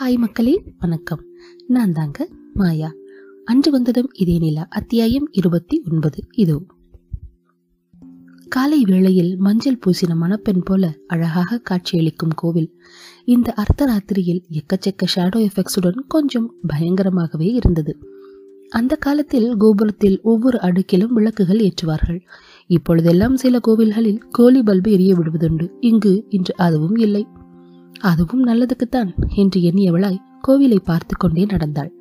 Hi மக்களே வணக்கம். நான் தாங்க மாயா. அன்று வந்ததும் இதே நிலா அத்தியாயம் இருபத்தி ஒன்பது இதோ. காலை வேளையில் மஞ்சள் பூசின மணப்பெண் போல அழகாக காட்சியளிக்கும் கோவில். இந்த அர்த்தராத்திரியில் எக்கச்சக்க ஷேடோ எஃபெக்ட்ஸுடன் கொஞ்சம் பயங்கரமாகவே இருந்தது. அந்த காலத்தில் கோபுரத்தில் ஒவ்வொரு அடுக்கிலும் விளக்குகள் ஏற்றுவார்கள். இப்பொழுதெல்லாம் சில கோவில்களில் கோலி பல்பு எரிய விடுவதுண்டு. இங்கு இன்று அதுவும் இல்லை. அதுவும் நல்லதுக்குத்தான் என்று எண்ணியவளாய் கோவிலை பார்த்து கொண்டே நடந்தாள்.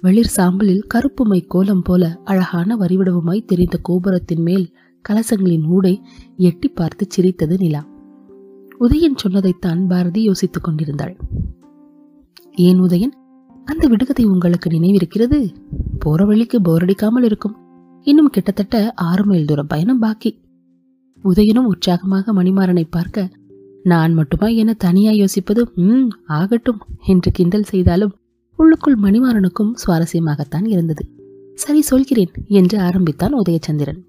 வெளிர் சாம்பலில் கருப்புமை கோலம் போல அழகான வரிவிடவுமாய் தெரிந்த கோபுரத்தின் மேல் கலசங்களின் ஊடை எட்டி பார்த்து சிரித்தது நிலா. உதயன் சொன்னதைத்தான் பாரதி யோசித்துக் கொண்டிருந்தாள். ஏன் உதயன்? அந்த விடுகதை உங்களுக்கு நினைவிருக்கிறது? போற வழிக்கு போரடிக்காமல் இருக்கும். இன்னும் கிட்டத்தட்ட ஆறு மைல் தூரம் பயணம் பாக்கி. உதயனும் உற்சாகமாக மணிமாறனை பார்க்க நான் மட்டுமா என தனியா யோசிப்பது ம் ஆகட்டும் என்று கிண்டல் செய்தாலும் உள்ளுக்குள் மணிமாறனுக்கும் சுவாரஸ்யமாகத்தான் இருந்தது. சரி சொல்கிறேன் என்று ஆரம்பித்தான் உதயச்சந்திரன்.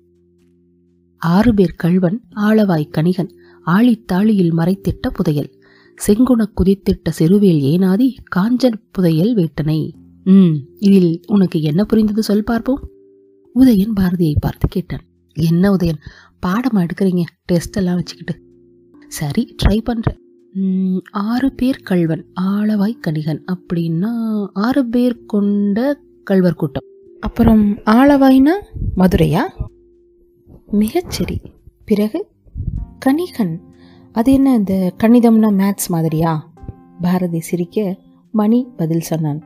ஆறு பேர் கள்வன் ஆளவாய் கணிகன் ஆழித்தாளியில் மறைத்திட்ட புதையல் செங்குண குதித்திட்ட செருவேல் ஏனாதி காஞ்சன் புதையல் வேட்டனை. ம் இதில் உனக்கு என்ன புரிந்தது சொல் பார்ப்போம். உதயன் பாரதியை பார்த்து கேட்டான். என்ன உதயன் பாடமா எடுக்கிறீங்க டெஸ்ட் எல்லாம் வச்சுக்கிட்டு சரி ட்ரை பண்றேன். ம், ஆறு பேர் கள்வன் ஆளவாய் கணிகன் அப்படின்னா ஆறு பேர் கொண்ட கள்வர் கூட்டம். அப்புறம் ஆளவாய்னா மதுரையா? மிகச்சரி பிறகு கணிகன். அது என்ன இந்த கணிதம்னா மேத்ஸ் மாதிரியா? பாரதி சிரிக்க மணி பதில் சொன்னான்.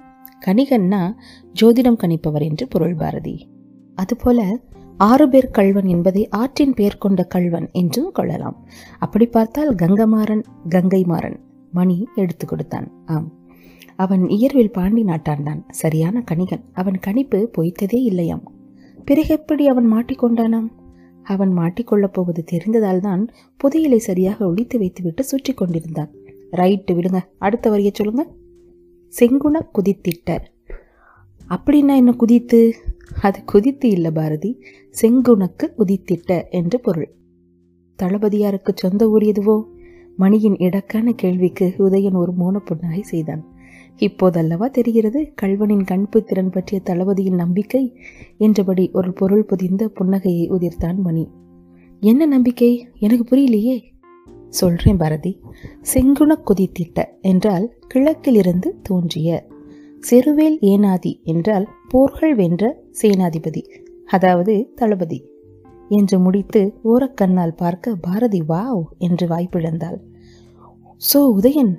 கணிகன்னா ஜோதிடம் கணிப்பவர் என்று பொருள் பாரதி. அதுபோல ஆறு பேர் கள்வன் என்பதை ஆற்றின் பெயர் கொண்ட கள்வன் என்றும் கொள்ளலாம். அப்படி பார்த்தால் கங்கமாறன் கங்கைமாறன் மணி எடுத்து கொடுத்தான். ஆம். அவன் இயற்பில் பாண்டி நாட்டான்தான். சரியான கணிகன். அவன் கணிப்பு பொய்த்ததே இல்லையாம். பிறகு எப்படி அவன் மாட்டிக்கொண்டானாம் அவன் மாட்டிக்கொள்ளப் போவது தெரிந்ததால் தான் புதையலை சரியாக ஒழித்து வைத்துவிட்டு சுற்றி கொண்டிருந்தான். ரைட்டு விடுங்க. அடுத்த வரிய சொல்லுங்க. செங்குண குதித்திட்ட அப்படின்னா என்ன குதித்து? அது குதித்து இல்ல பாரதி. செங்குணக்கு உதித்திட்ட என்று பொருள். தளபதியாருக்கு சொந்த ஊர் எதுவோ? மணியின் இடக்கான கேள்விக்கு உதயன் ஒரு மூன புன்னகை செய்தான். இப்போதல்லவா தெரிகிறது கல்வனின் கண்பு திறன் பற்றிய தளபதியின் நம்பிக்கை? என்றபடி ஒரு பொருள் புதிந்த புன்னகையை உதிர்த்தான் மணி. என்ன நம்பிக்கை? எனக்கு புரியலையே. சொல்றேன் பாரதி. செங்குண குதித்திட்ட என்றால் கிழக்கிலிருந்து தோன்றிய. செருவேல் ஏனாதி என்றால் போர்கள் வென்ற சேனாதிபதி அதாவது தளபதி என்று முடித்து ஓரக்கண்ணால் பார்க்க பாரதி வாவ் என்று வாய்ப்பிழந்தாள் சோ உதயன்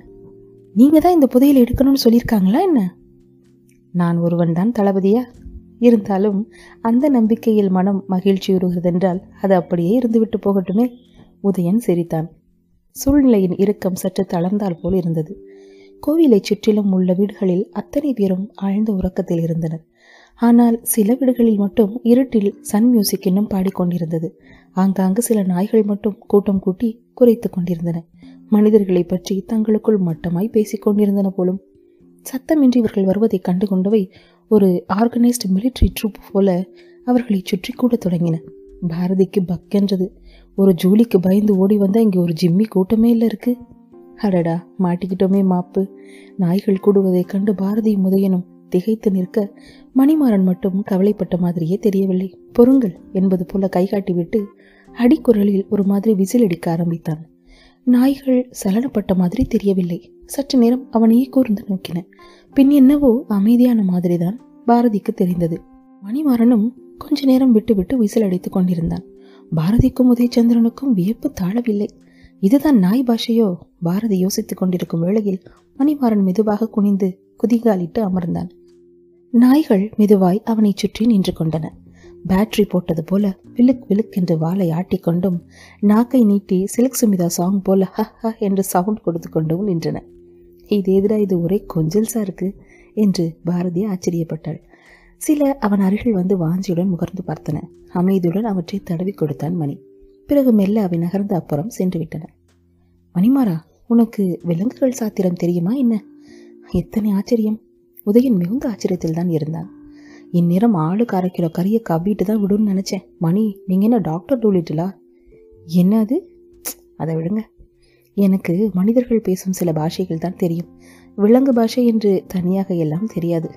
நீங்க தான் இந்த புதையலை எடுக்கணும்னு சொல்லியிருக்காங்களா என்ன? நான் ஒருவன் தான் தளபதியா? இருந்தாலும் அந்த நம்பிக்கையில் மனம் மகிழ்ச்சியுறுகிறதென்றால் அது அப்படியே இருந்துவிட்டு போகட்டுமே உதயன் சிரித்தான். சூழ்நிலையின் இறுக்கம் சற்று தளர்ந்தால் போல் இருந்தது. கோவிலைச் சுற்றிலும் உள்ள வீடுகளில் அத்தனை பேரும் ஆழ்ந்த உறக்கத்தில் இருந்தனர். ஆனால் சில வீடுகளில் மட்டும் இருட்டில் சன் மியூசிக் இன்னும் பாடிக்கொண்டிருந்தது. ஆங்காங்கு சில நாய்கள் மட்டும் கூட்டம் கூட்டி குறைத்து கொண்டிருந்தன. மனிதர்களை பற்றி தங்களுக்குள் மட்டமாய் பேசிக் கொண்டிருந்தன போலும் சத்தமின்றி இவர்கள் வருவதை கண்டு கொண்டவை ஒரு ஆர்கனைஸ்டு மிலிட்ரி ட்ரூப் போல அவர்களை சுற்றி கூட தொடங்கின. பாரதிக்கு பக்கென்றது ஒரு ஜூலிக்கு பயந்து ஓடி வந்தால் இங்கே ஒரு ஜிம்மி கூட்டமே இல்லை இருக்கு. அடடா மாட்டிக்கிட்டோமே மாப்பு. நாய்கள் கூடுவதைக் கண்டு பாரதி முதயனும் திகைத்து நிற்க மணிமாறன் மட்டும் கவலைப்பட்ட மாதிரியே தெரியவில்லை. பொறுங்கள் என்பது போல கைகாட்டிவிட்டு அடிக்குரலில் ஒரு மாதிரி விசில் அடிக்க ஆரம்பித்தான். நாய்கள் சலனப்பட்ட மாதிரி தெரியவில்லை. சற்று நேரம் அவனையே கூர்ந்து நோக்கின. பின் என்னவோ அமைதியான மாதிரிதான் பாரதிக்கு தெரிந்தது. மணிமாறனும் கொஞ்ச நேரம் விட்டுவிட்டு விசில் அடித்துக் கொண்டிருந்தான். பாரதிக்கும் உதயச்சந்திரனுக்கும் வியப்பு தாழவில்லை. இதுதான் நாய் பாஷையோ? பாரதி யோசித்துக் கொண்டிருக்கும் வேளையில் மணிமாறன் மெதுவாக குனிந்து குதிகாலிட்டு அமர்ந்தான். நாய்கள் மெதுவாய் அவனைச் சுற்றி நின்று கொண்டன. பேட்டரி போட்டது போல விலுக் விலுக் என்று வாளை ஆட்டிக்கொண்டும் நாக்கை நீட்டி சிலுக் சுமிதா சாங் போல ஹ ஹ என்று சவுண்ட் கொடுத்து கொண்டும் நின்றன. இது எதிராக இது ஒரே கொஞ்சல்சா இருக்கு என்று பாரதி ஆச்சரியப்பட்டாள். சில அவன் அருகில் வந்து வாஞ்சியுடன் முகர்ந்து பார்த்தன. அமைதியுடன் அவற்றை தடவி கொடுத்தான் மணி. பிறகு மெல்ல அவை நகர்ந்து அப்புறம் சென்று விட்டன. மணிமாரா உனக்கு விலங்குகள் சாத்திரம் தெரியுமா என்ன? எத்தனை ஆச்சரியம்! உதயன் மிகுந்த ஆச்சரியத்தில் தான் இருந்தான். இந்நேரம் ஆளுக்கு அரை கிலோ கறியை கவ்விட்டு தான் விடுன்னு நினச்சேன். மணி நீங்கள் என்ன டாக்டர் டூலிட்டலா? என்ன அது அதை விடுங்க. எனக்கு மனிதர்கள் பேசும் சில பாஷைகள் தான் தெரியும். விலங்கு பாஷை என்று தனியாக எல்லாம் தெரியாது.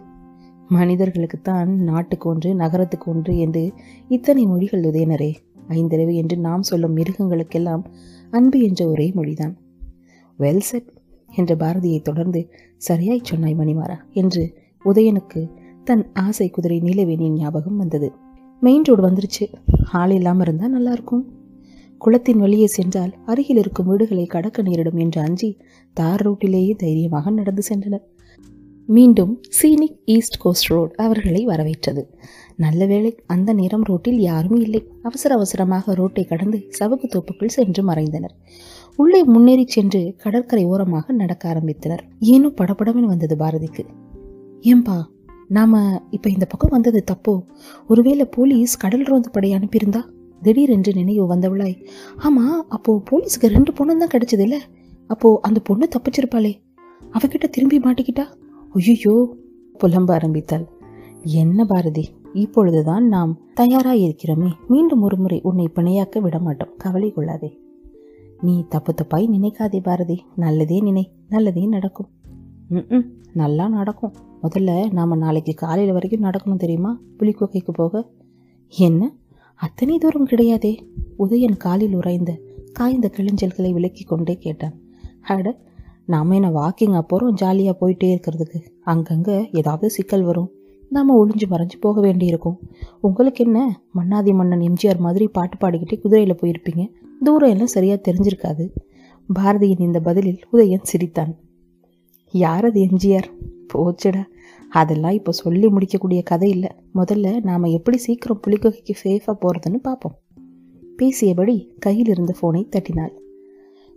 மனிதர்களுக்குத்தான் நாட்டுக்கு ஒன்று நகரத்துக்கு ஒன்று என்று இத்தனை மொழிகள் உதயனரே. ஐந்தறிவு என்று நாம் சொல்லும் மிருகங்களுக்கெல்லாம் அன்பு என்ற ஒரே மொழிதான். வெல் செட் என்ற பாரதியை தொடர்ந்து சரியாய் சொன்னாய் மணிமாரா என்று உதயனுக்கு தன் ஆசை குதிரை நீலவேணியின் ஞாபகம் வந்தது. மெயின் ரோடு வந்துருச்சு. ஆள் இல்லாமல் இருந்தால் நல்லா இருக்கும் குளத்தின் வழியே சென்றால் அருகில் இருக்கும் வீடுகளை கடக்க நேரிடும் என்று அஞ்சி தார் ரோட்டிலேயே தைரியமாக நடந்து சென்றனர். மீண்டும் சீனிக் ஈஸ்ட் கோஸ்ட் ரோட் அவர்களை வரவேற்றது. நல்ல வேளை அந்த நேரம் ரோட்டில் யாரும் இல்லை. அவசர அவசரமாக ரோட்டை கடந்து சவுக்கு தோப்புக்குள் சென்று மறைந்தனர். உள்ளே முன்னேறி சென்று கடற்கரை ஓரமாக நடக்க ஆரம்பித்தனர். ஏனோ படபடமென்னு வந்தது பாரதிக்கு. ஏன்பா நாம இப்ப இந்த பக்கம் வந்தது தப்போ? ஒருவேளை போலீஸ் கடல் ரோந்து படை அனுப்பியிருந்தா? திடீரென்று நினைவு வந்தவளாய் ஆமா அப்போ போலீஸுக்கு ரெண்டு பொண்ணு தான் கிடைச்சது இல்ல? அப்போ அந்த பொண்ணு தப்பிச்சிருப்பாளே. அவகிட்ட திரும்பி மாட்டிக்கிட்டா? ஐயோ புலம்ப ஆரம்பித்தாள். என்ன பாரதி இப்பொழுதுதான் நாம் தயாராக இருக்கிறோமே மீண்டும் ஒரு முறை உன்னை பிணையாக்க விட மாட்டோம் கவலை கொள்ளாதே. நீ தப்பு தப்பாய் நினைக்காதே பாரதி. நல்லதே நினை நல்லதே நடக்கும். ம் நல்லா நடக்கும். முதல்ல நாம் நாளைக்கு காலையில் வரைக்கும் நடக்கணும் தெரியுமா? புலிக்கோக்கைக்கு போக. என்ன? அத்தனை தூரம் கிடையாதே. உதயன் காலில் உறைந்த காய்ந்த கிழிஞ்சல்களை விலக்கி கொண்டே கேட்டான். அட நாம என்ன வாக்கிங் அப்புறம் ஜாலியாக போயிட்டே இருக்கிறதுக்கு? அங்கங்கே ஏதாவது சிக்கல் வரும். நாம் ஒளிஞ்சு மறைஞ்சு போக வேண்டியிருக்கும். உங்களுக்கு என்ன? மன்னாதி மன்னன் எம்ஜிஆர் மாதிரி பாட்டு பாடிக்கிட்டே குதிரையில் போயிருப்பீங்க. தூரம் எல்லாம் சரியாக தெரிஞ்சிருக்காது. பாரதியின் இந்த பதிலில் உதயன் சிரித்தான். யார் அது எம்ஜிஆர்? போச்சுடா. அதெல்லாம் இப்போ சொல்லி முடிக்கக்கூடிய கதை இல்லை. முதல்ல நாம் எப்படி சீக்கிரம் புலிகொகைக்கு சேஃபாக போகிறதுன்னு பார்ப்போம் பேசியபடி கையில் இருந்த ஃபோனை தட்டினாள்.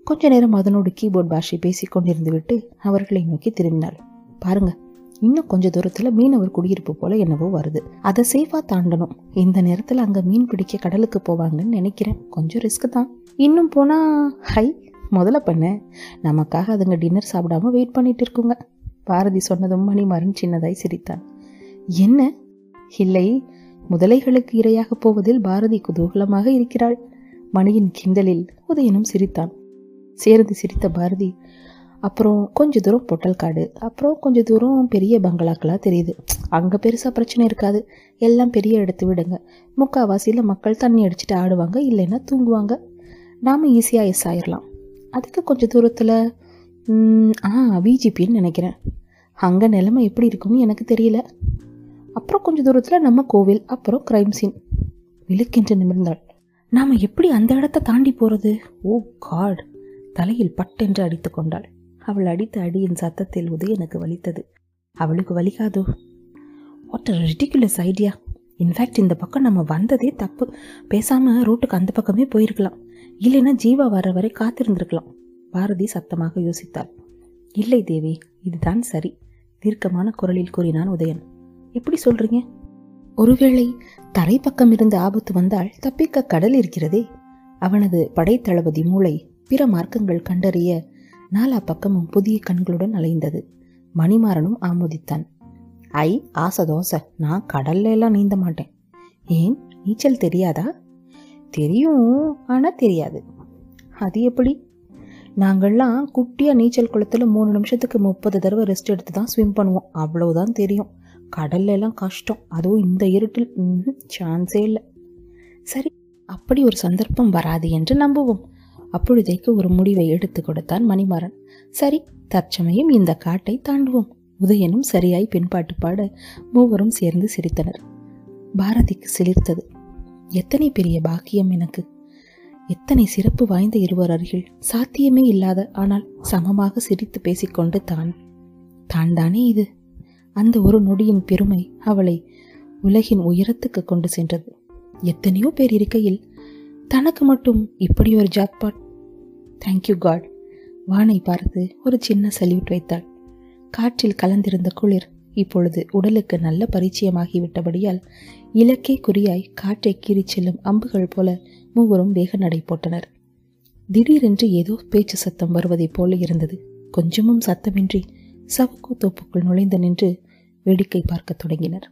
கொஞ்ச நேரம் அதனோடு கீபோர்ட் பாஷை பேசி கொண்டிருந்து விட்டு அவர்களை நோக்கி திரும்பினாள். பாருங்கள் இன்னும் கொஞ்ச தூரத்துல மீனவர் குடியிருப்பு போல என்னவோ வருது. அதை சேஃபா தாண்டணும். இந்த நேரத்துல அங்க மீன் பிடிக்க கடலுக்கு போவாங்கன்னு நினைக்கிறேன். கொஞ்சம் ரிஸ்க் தான். இன்னும் போனா ஹை முதல்ல பண்ண. நமக்காக அதுங்க டின்னர் சாப்பிடாம வெயிட் பண்ணிட்டு இருக்குங்க. பாரதி சொன்னதும் மணிமாறன் சின்னதாய் சிரித்தான். என்ன? இல்லை. முதலைகளுக்கு இரையாக போவதில் பாரதி குதூகலமாக இருக்கிறாள். மணியின் கிண்டலில் உதயனும் சிரித்தான். சேர்ந்து சிரித்த பாரதி அப்புறம் கொஞ்ச தூரம் பொட்டல் காடு அப்புறம் கொஞ்ச தூரம் பெரிய பங்களாக்களாக தெரியுது. அங்கே பெருசாக பிரச்சனை இருக்காது. எல்லாம் பெரிய இடத்து விடுங்க. முக்கால்வாசியில் மக்கள் தண்ணி அடிச்சுட்டு ஆடுவாங்க இல்லைன்னா தூங்குவாங்க. நாம் ஈஸியாக எஸ் ஆயிடலாம் அதுக்கு கொஞ்சம் தூரத்தில் ஆ விஜிபின்னு நினைக்கிறேன். அங்கே நிலைமை எப்படி இருக்கும்னு எனக்கு தெரியல. அப்புறம் கொஞ்சம் தூரத்தில் நம்ம கோவில் அப்புறம் க்ரைம் சீன் விழுக்கின்ற நிமிர்ந்தாள். நாம் எப்படி அந்த இடத்த தாண்டி போகிறது ஓ காட் தலையில் பட்டென்று அடித்து கொண்டாள். அவள் அடித்த அடியின் சத்தத்தில் உதயனுக்கு வலித்தது. அவளுக்கு வலிக்காதோ? What a ridiculous idea in fact இந்த பக்கம் நம்ம வந்ததே தப்பு. பேசாமல் ரோட்டுக்கு அந்த பக்கமே போயிருக்கலாம். இல்லைன்னா ஜீவா வர வரை காத்திருந்திருக்கலாம். பாரதி சத்தமாக யோசித்தாள். இல்லை தேவி இதுதான் சரி தீர்க்கமான குரலில் கூறினான் உதயன். எப்படி சொல்றீங்க? ஒருவேளை தரை பக்கம் இருந்து ஆபத்து வந்தால் தப்பிக்க கடல் இருக்கிறதே. அவனது படைத்தளபதி மூளை பிற மார்க்கங்கள் கண்டறிய நாலா பக்கமும் புதிய கண்களுடன் அலைந்தது. மணிமாறனும் ஆமோதித்தான். ஐ ஆசை தோசை. நான் கடல்ல எல்லாம் நீந்த மாட்டேன். ஏன்? நீச்சல் தெரியாதா? தெரியும். ஆனால் தெரியாது. அது எப்படி? நாங்கள்லாம் குட்டியாக நீச்சல் குளத்தில் மூணு நிமிஷத்துக்கு முப்பது தடவை ரெஸ்ட் எடுத்து தான் ஸ்விம் பண்ணுவோம். அவ்வளவுதான் தெரியும். கடல்ல எல்லாம் கஷ்டம். அதுவும் இந்த இருட்டில். சான்ஸே இல்லை. சரி. அப்படி ஒரு சந்தர்ப்பம் வராது என்று நம்புவோம். அப்பொழுதைக்கு ஒரு முடிவை எடுத்து கொடுத்தான் மணிமாறன். சரி தற்சமயம் இந்த காட்டை தாண்டுவோம். உதயனும் சரியாய் பின்பாட்டு பாட மூவரும் சேர்ந்து சிரித்தனர். பாரதிக்கு சிலிர்த்தது. எத்தனை பெரிய பாக்கியம் எனக்கு. எத்தனை சிறப்பு வாய்ந்த இருவர் அருகில். சாத்தியமே இல்லாத ஆனால் சமமாக சிரித்து பேசிக்கொண்டு தான். தான் தானே இது? அந்த ஒரு நொடியின் பெருமை அவளை உலகின் உயரத்துக்கு கொண்டு சென்றது. எத்தனையோ பேர் இருக்கையில் தனக்கு மட்டும் இப்படி ஒரு ஜாக்பாட் தேங்க்யூ காட் வானை பார்த்து ஒரு சின்ன சல்யூட் வைத்தாள். காற்றில் கலந்திருந்த குளிர் இப்பொழுது உடலுக்கு நல்ல பரிச்சயமாகிவிட்டபடியால் இலக்கே குறியாய் காற்றை கீறிச் செல்லும் அம்புகள் போல மூவரும் வேக நடை போட்டனர். திடீரென்று ஏதோ பேச்சு சத்தம் வருவதைப் போல இருந்தது. கொஞ்சமும் சத்தமின்றி சவுக்கு தோப்புக்குள் நுழைந்து நின்று வேடிக்கை பார்க்கத் தொடங்கினர்.